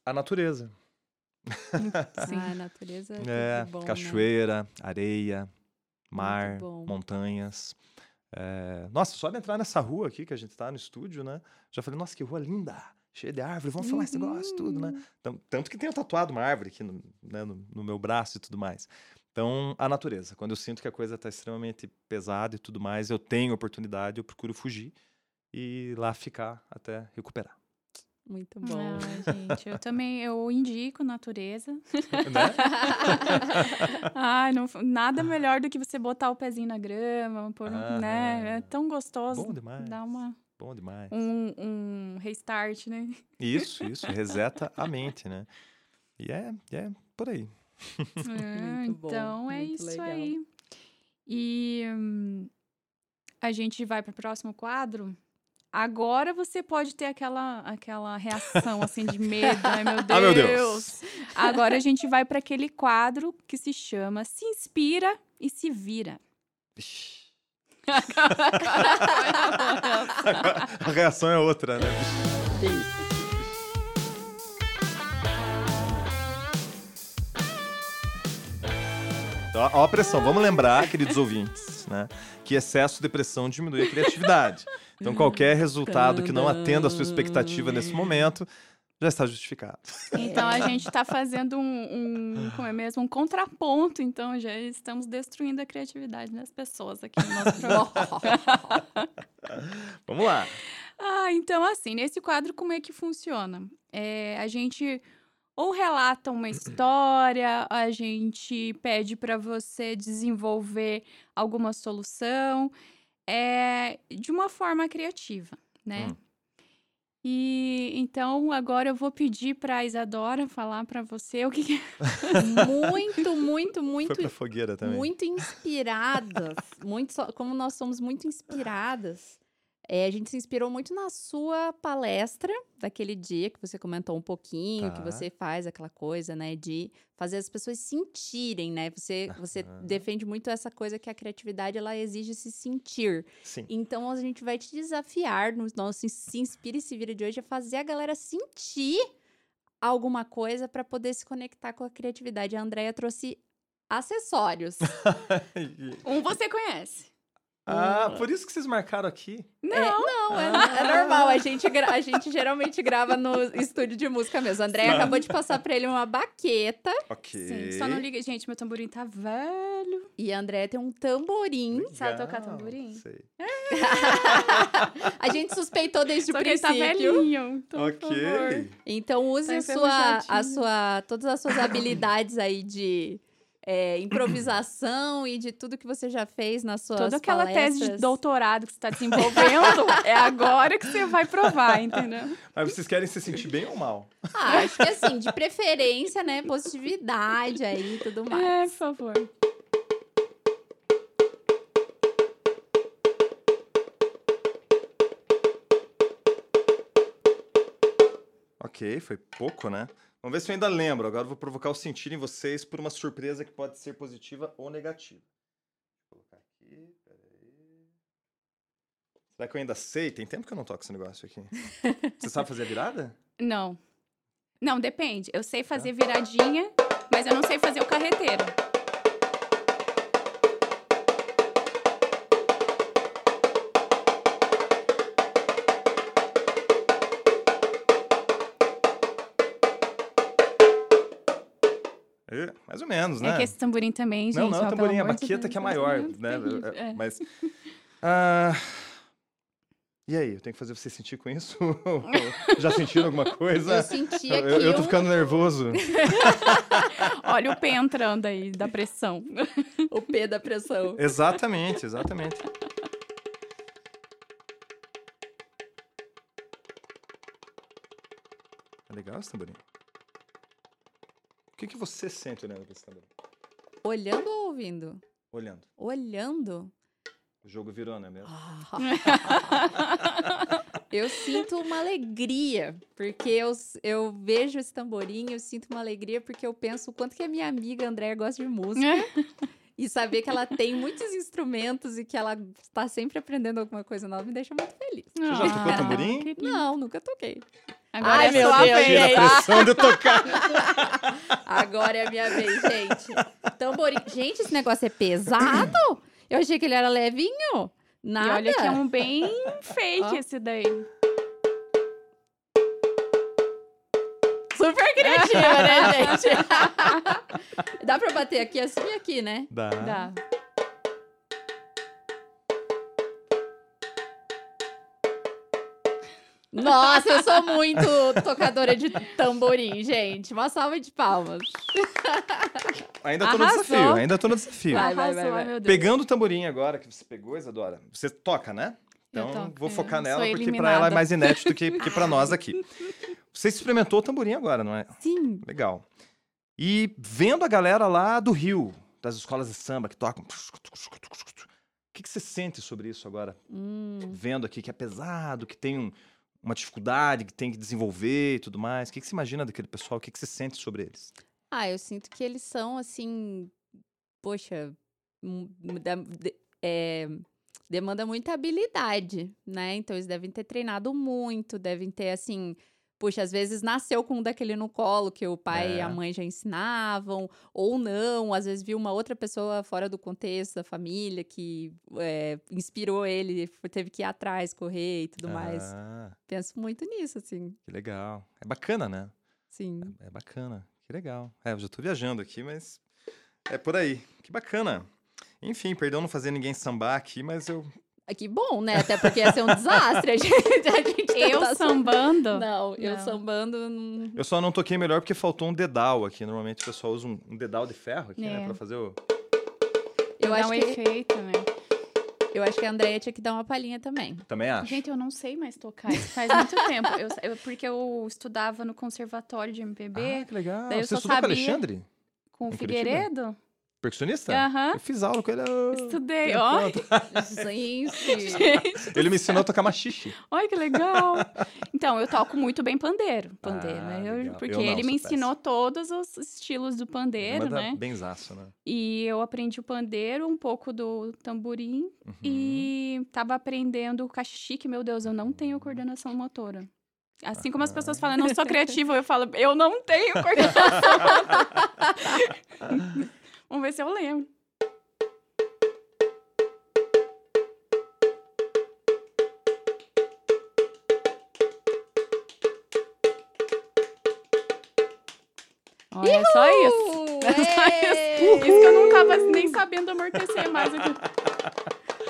A natureza. Sim. Ah, a natureza É, é, bom, né? cachoeira, areia, mar, montanhas. É, Nossa, só de entrar nessa rua aqui que a gente tá no estúdio, né? Já falei, nossa, que rua linda, cheia de árvore, vamos falar esse negócio, tudo, né? Uhum. Então, tanto que tenho tatuado uma árvore aqui no, né, no- no meu braço e tudo mais. Então, a natureza. Quando eu sinto que a coisa está extremamente pesada e tudo mais, eu tenho oportunidade, eu procuro fugir e lá ficar até recuperar. Muito bom. Ah, gente, eu também eu indico natureza. né? Ai, não, nada melhor do que você botar o pezinho na grama, pôr, um- né? É tão gostoso. Bom demais. Dá uma, Bom demais. um, um restart, né? Isso, isso, reseta a mente, né? E é, é por aí. Muito bom, então é muito isso legal. aí. E hum, a gente vai para o próximo quadro. Agora você pode ter aquela, aquela reação assim de medo, ai meu Deus. Ah, meu Deus. Agora a gente vai para aquele quadro que se chama Se Inspira e Se Vira. A reação é outra, né? Ó, ó a pressão. Vamos lembrar, queridos ouvintes, né? Que excesso de pressão diminui a criatividade. Então, qualquer resultado que não atenda a sua expectativa nesse momento já está justificado. Então a gente está fazendo um, um, como é mesmo, um contraponto. Então já estamos destruindo a criatividade das pessoas aqui no nosso programa. Vamos lá. Ah, então assim, nesse quadro como é que funciona? É, a gente ou relata uma história, a gente pede para você desenvolver alguma solução é, de uma forma criativa, né? Hum. E então agora eu vou pedir para Isadora falar para você o que, que muito, muito, muito, Foi fogueira também. muito inspiradas. muito, como nós somos muito inspiradas. É, a gente se inspirou muito na sua palestra daquele dia que você comentou um pouquinho, que Tá. você faz aquela coisa, né, de fazer as pessoas sentirem, né? Você, você defende muito essa coisa que a criatividade ela exige se sentir. Sim. Então a gente vai te desafiar no nosso Se Inspira e Se Vira de hoje a fazer a galera sentir alguma coisa para poder se conectar com a criatividade. A Andrea trouxe acessórios. um você conhece. Ah, por isso que vocês marcaram aqui. Não, Não, é, é normal. A gente, gra- a gente geralmente grava no estúdio de música mesmo. A Andrea acabou de passar pra ele uma baqueta Ok. sim, só não liga, gente, meu tamborim tá velho. e a Andrea tem um tamborim. Sabe tocar Legal, tamborim? Sei. A gente suspeitou desde Só o que ele tá princípio. velhinho. Então, por favor. ok. Então use Tá a sua, a sua, todas as suas habilidades aí de é, improvisação e de tudo que você já fez nas suas Toda aquela tese de palestras. doutorado que você tá desenvolvendo, é agora que você vai provar, entendeu? Mas vocês querem se sentir bem ou mal? Ah, acho que assim, de preferência, né? Positividade aí e tudo mais. É, por favor. Ok, foi pouco, né? Vamos ver se eu ainda lembro. Agora eu vou provocar o sentir em vocês por uma surpresa que pode ser positiva ou negativa. Vou colocar aqui, peraí. Será que eu ainda sei? Tem tempo que eu não toco esse negócio aqui. Você sabe fazer a virada? Não. Não, depende. Eu sei fazer viradinha, mas eu não sei fazer o carreteiro. É, mais ou menos, né? É que esse tamborim também, gente. Não, não é ó, tamborim, é a baqueta que é maior, tamborim né? é É, é. Mas. Ah, e aí, eu tenho que fazer você sentir com isso? Já sentiram alguma coisa? Eu senti Eu, aqui eu- eu tô um- ficando nervoso. Olha o pé entrando aí, da pressão. o P da pressão. Exatamente, exatamente. É legal esse tamborim. O que, que você sente olhando pra esse tamborim? Olhando ou ouvindo? Olhando. Olhando? O jogo virou, não é mesmo? Eu sinto uma alegria, porque eu, eu vejo esse tamborim, eu sinto uma alegria porque eu penso o quanto que a minha amiga Andréia gosta de música. e saber que ela tem muitos instrumentos e que ela está sempre aprendendo alguma coisa nova me deixa muito feliz. Você já tocou Ah, tamborim? Não, nunca toquei. Agora Ai, é meu sua Deus, vez. Tira a pressão de tocar. Agora é a minha vez, gente. Tamborim. Gente, esse negócio é pesado? Eu achei que ele era levinho. Nada. E olha que é um bem fake Ó. esse daí. super criativa, né, gente? Dá pra bater aqui assim e aqui, né? Dá. Dá. Nossa, eu sou muito tocadora de tamborim, gente. Uma salva de palmas. Ainda tô no Arrasou. desafio, ainda tô no desafio. Vai, vai, vai, ai, meu Deus. Pegando o tamborim agora que você pegou, Isadora, você toca, né? Então, vou é, focar eu nela, porque pra ela é mais inédito do que, que pra nós aqui. Você experimentou o tamborim agora, não é? Sim. Legal. E vendo a galera lá do Rio, das escolas de samba que tocam. O que, que você sente sobre isso agora? Hum. Vendo aqui que é pesado, que tem um- uma dificuldade, que tem que desenvolver e tudo mais. O que, que você imagina daquele pessoal? O que, que você sente sobre eles? Ah, eu sinto que eles são assim. Poxa, de- é, demanda muita habilidade, né? Então eles devem ter treinado muito, devem ter assim. Puxa, às vezes nasceu com um daquele no colo que o pai e a É. mãe já ensinavam, ou não, às vezes viu uma outra pessoa fora do contexto da família que é, inspirou ele, teve que ir atrás, correr e tudo mais. Ah, Penso muito nisso, assim, que legal. É bacana, né? sim. É bacana. Que legal. É, eu já tô viajando aqui, mas é por aí. Que bacana. Enfim, perdão não fazer ninguém sambar aqui, mas eu. Ah, Que bom, né? Até porque ia ser um desastre a gente, a gente Eu tentar sam- sambando? Não, eu Não. sambando. não- Eu só não toquei melhor porque faltou um dedal aqui. Normalmente o pessoal usa um, um dedal de ferro aqui, né? É. Pra fazer o. Eu Dá acho, um que, efeito, né? eu acho que a Andrea tinha que dar uma palhinha também. Também acho. Gente, eu não sei mais tocar. Isso faz muito tempo. Eu, eu- porque eu estudava no conservatório de MPB Ah, que legal. daí eu Você só estudou com o sabia- Alexandre? com o em Curitiba? Percussionista? Aham. Eu fiz aula com ele. Estudei, tem ó. Gente. Ele me ensinou a tocar machixe. Olha que legal. Então, eu toco muito bem pandeiro. Pandeiro, Ah, né? Eu- legal. porque Eu não, ele me sou ensinou todos os estilos do pandeiro, Manda né? benzaço, né? E eu aprendi o pandeiro, um pouco do tamborim Uhum. e tava aprendendo o cachixi, que, meu Deus, eu não tenho coordenação motora. Assim como as pessoas falam, eu não sou criativa, eu falo, eu não tenho coordenação motora. Vamos ver se eu lembro. Olha, é só isso. É só isso. Isso que eu não tava nem sabendo amortecer mais aqui.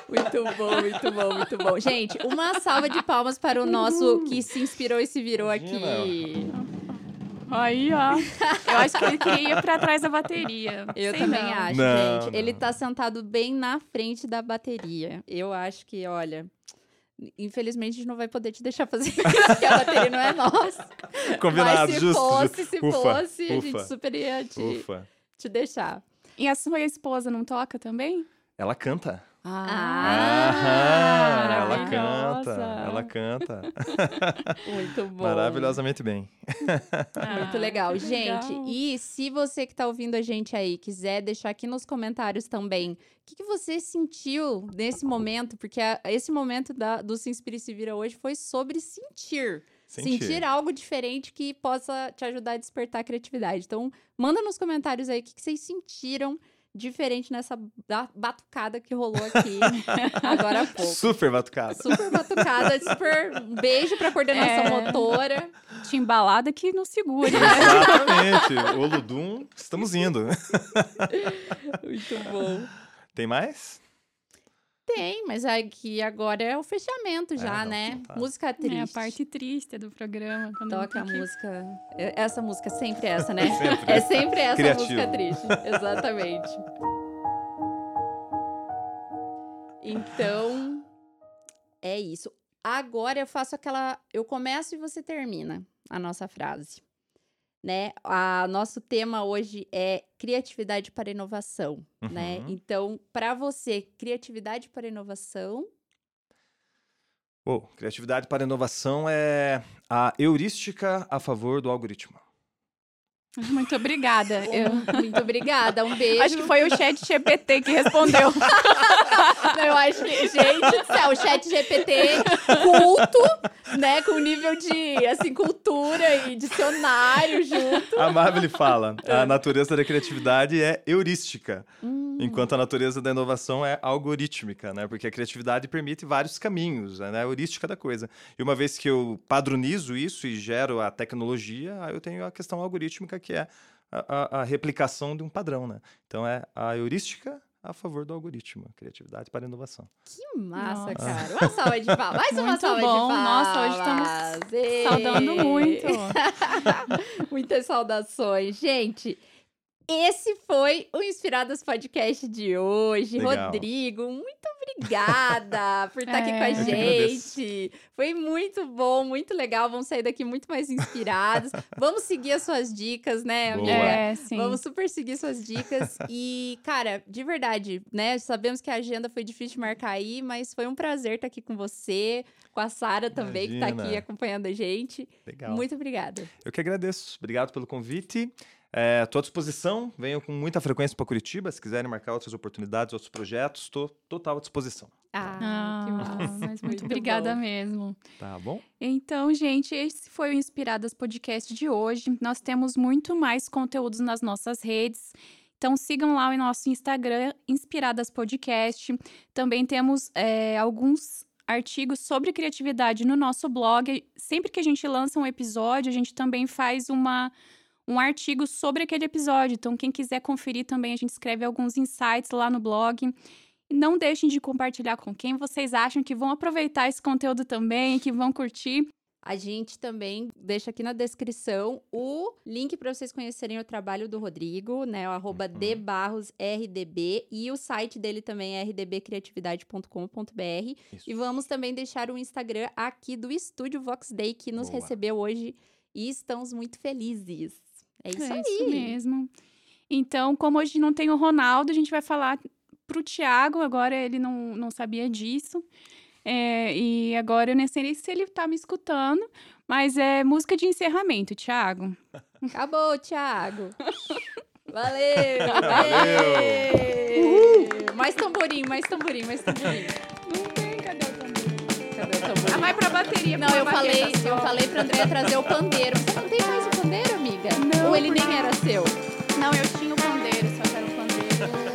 Muito bom, muito bom, muito bom. Gente, uma salva de palmas para o nosso que se inspirou e se virou aqui. Imagina. Aí, ó. Eu acho que ele queria ir pra trás da bateria. Eu Sei também não. acho, Não, gente. Ele não. tá sentado bem na frente da bateria. Eu acho que, olha. Infelizmente, a gente não vai poder te deixar fazer isso, porque a bateria não é nossa. Combinado, Mas se justo. fosse, justo. se Ufa, fosse, a ufa, gente super ia te, Ufa. te deixar. E a sua esposa não toca também? Ela canta. Ah, Aham, ela canta. Ela canta. Muito bom. Maravilhosamente bem. Muito Ah, legal. Gente, legal. e se você que tá ouvindo a gente aí quiser deixar aqui nos comentários também o que, que você sentiu nesse momento, porque a- esse momento da- do Se Inspire e Se Vira hoje foi sobre sentir. Sentir. algo diferente que possa te ajudar a despertar a criatividade. Então, manda nos comentários aí o que, que vocês sentiram diferente nessa ba- batucada que rolou aqui agora há pouco. Super batucada. Super batucada, super um beijo pra coordenação É. motora. Timbalada que não segure, né? Exatamente. O Ludum, estamos indo. Muito bom. Tem mais? Tem, mas aqui agora é o fechamento já, não, né? então tá. Música triste. É a parte triste do programa. Quando Toca a música. é- Essa música é sempre essa, né? Sempre. É sempre essa Criativo. música triste. Exatamente. Então, é isso. Agora eu faço aquela. Eu começo e você termina a nossa frase. Né? A nosso tema hoje é criatividade para inovação, né? Uhum. Então, para você, criatividade para inovação Bom, criatividade para inovação é a heurística a favor do algoritmo. Muito obrigada. Eu... Muito obrigada, um beijo. Acho que foi o chat GPT que respondeu. Não, eu acho que, gente do céu, o chat GPT culto, né? Com nível de, assim, cultura e dicionário junto. A Marvel fala, a natureza da criatividade é heurística, Hum. enquanto a natureza da inovação é algorítmica, né? Porque a criatividade permite vários caminhos, né? A heurística da coisa. E uma vez que eu padronizo isso e gero a tecnologia, aí eu tenho a questão algorítmica, que é a, a- a replicação de um padrão, né? Então é a heurística a favor do algoritmo, criatividade para inovação. Que massa, Nossa. cara. Uma salva de palmas. Mais uma Muito salva bom. de palmas. Nossa, hoje estamos Ê. Saudando muito. Muitas saudações. Gente, esse foi o Inspiradas Podcast de hoje. Legal. Rodrigo, muito obrigada por estar aqui com a É. Gente. Foi muito bom, muito legal. Vamos sair daqui muito mais inspirados. Vamos seguir as suas dicas, né, amiga? É, sim. Vamos super seguir suas dicas. E, cara, de verdade, né? Sabemos que a agenda foi difícil de marcar aí, mas foi um prazer estar aqui com você, com a Sara também, que tá aqui Imagina. acompanhando a gente. Legal. Muito obrigada. Eu que agradeço. Obrigado pelo convite. Estou à disposição. Venham com muita frequência para Curitiba. Se quiserem marcar outras oportunidades, outros projetos, estou total à disposição. Ah, Ah, que massa. mas muito obrigada bom. mesmo. Tá bom? Então, gente, esse foi o Inspiradas Podcast de hoje. Nós temos muito mais conteúdos nas nossas redes. Então, sigam lá o nosso Instagram, Inspiradas Podcast. Também temos é, alguns artigos sobre criatividade no nosso blog. Sempre que a gente lança um episódio, a gente também faz uma, um artigo sobre aquele episódio. Então, quem quiser conferir também, a gente escreve alguns insights lá no blog. E não deixem de compartilhar com quem vocês acham que vão aproveitar esse conteúdo também, que vão curtir. A gente também deixa aqui na descrição o link para vocês conhecerem o trabalho do Rodrigo, né? O arroba Uhum. dbarrosrdb e o site dele também é rdbcriatividade.com.br. E vamos também deixar o Instagram aqui do Estúdio Vox Day, que nos Boa. recebeu hoje e estamos muito felizes. É isso é aí. isso mesmo. Então, como hoje não tem o Ronaldo, a gente vai falar pro Thiago, agora ele não, não sabia disso. É, e agora eu nem sei nem se ele tá me escutando, mas é música de encerramento, Thiago. Acabou, Thiago. Valeu! Valeu! Ê! Mais tamborim, mais tamborim, mais tamborim. Ah, vai pra bateria. Não, eu falei, tá eu falei pra André trazer o pandeiro. Você não tem mais o pandeiro, amiga? Não, Ou ele nem era seu? Não, eu tinha o pandeiro, só que era o pandeiro.